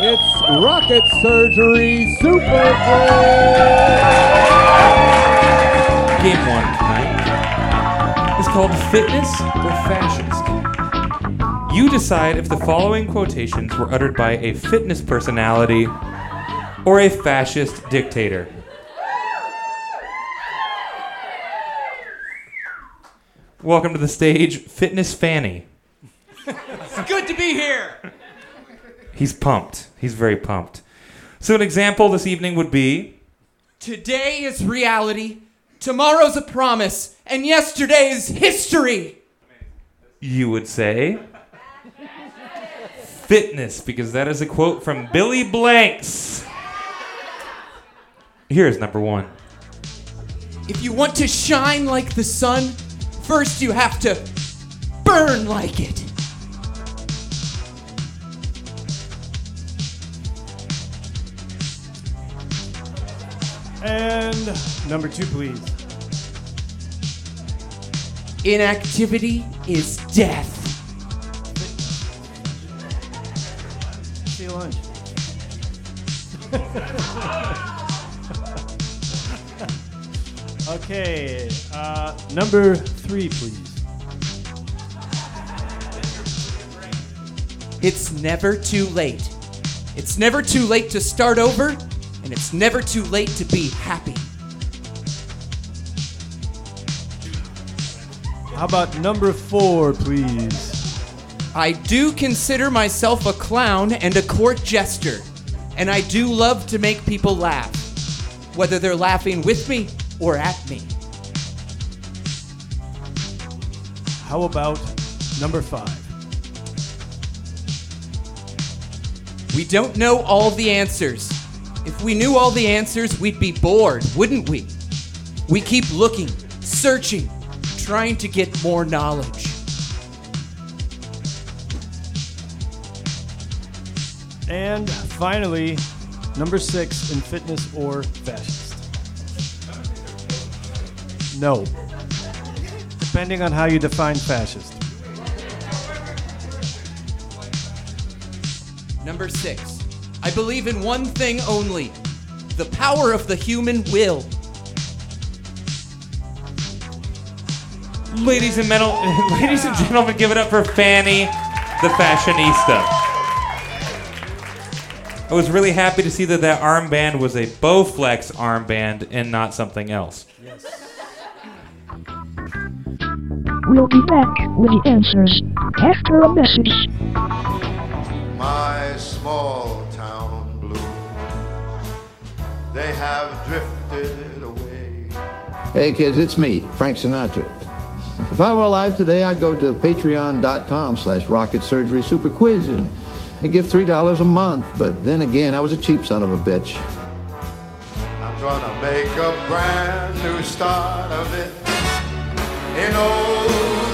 It's rocket surgery super Bowl! Game one tonight is called Fitness or Fascist. You decide if the following quotations were uttered by a fitness personality or a fascist dictator. Welcome to the stage, Fitness Fanny. It's good to be here. He's pumped. He's very pumped. So, an example this evening would be Today is reality, tomorrow's a promise, and yesterday is history. you would say fitness because that is a quote from Billy Blanks. Here's number one. If you want to shine like the sun, first you have to burn like it. And number two, please. Inactivity is death. See you lunch. okay, uh, number three, please. It's never too late. It's never too late to start over, and it's never too late to be happy. How about number four, please? I do consider myself a clown and a court jester, and I do love to make people laugh, whether they're laughing with me or at me. How about number five? We don't know all the answers. If we knew all the answers, we'd be bored, wouldn't we? We keep looking, searching, trying to get more knowledge. And finally, number six in fitness or fascist. No. Depending on how you define fascist. Number six, I believe in one thing only the power of the human will. Ladies and, metal, ladies and gentlemen, give it up for Fanny, the fashionista. I was really happy to see that that armband was a Bowflex armband and not something else. We'll be back with the answers after a message. Drifted away. Hey kids, it's me, Frank Sinatra. If I were alive today, I'd go to patreon.com slash rocket surgery super quiz and give $3 a month. But then again, I was a cheap son of a bitch. I'm gonna make a brand new start of it in old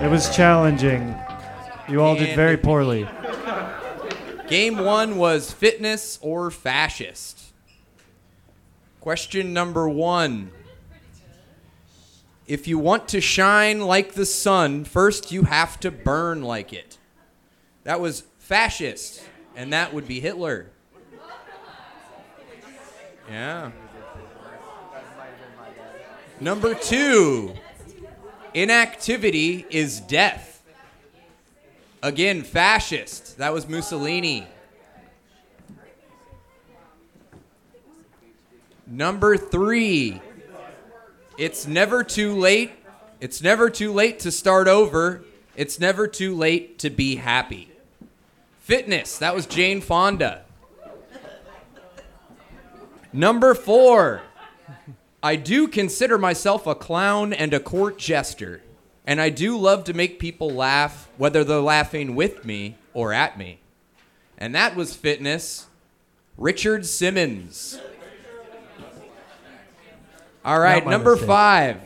It was challenging. You all did very poorly. Game one was fitness or fascist. Question number one. If you want to shine like the sun, first you have to burn like it. That was fascist, and that would be Hitler. Yeah. Number two. Inactivity is death. Again, fascist. That was Mussolini. Number three. It's never too late. It's never too late to start over. It's never too late to be happy. Fitness. That was Jane Fonda. Number four. I do consider myself a clown and a court jester, and I do love to make people laugh, whether they're laughing with me or at me. And that was fitness. Richard Simmons. All right, number mistake. five.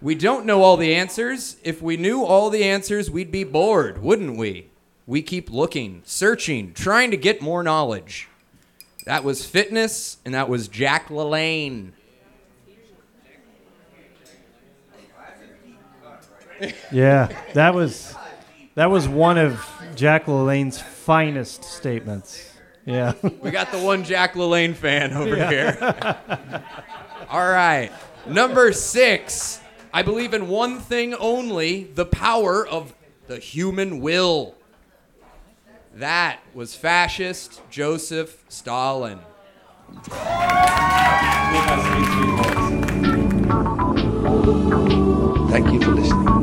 We don't know all the answers. If we knew all the answers, we'd be bored, wouldn't we? We keep looking, searching, trying to get more knowledge. That was fitness, and that was Jack LaLanne. Yeah, that was that was one of Jack LaLanne's finest statements. Yeah. We got the one Jack LaLanne fan over here. All right. Number six. I believe in one thing only the power of the human will. That was fascist Joseph Stalin. Thank you for listening.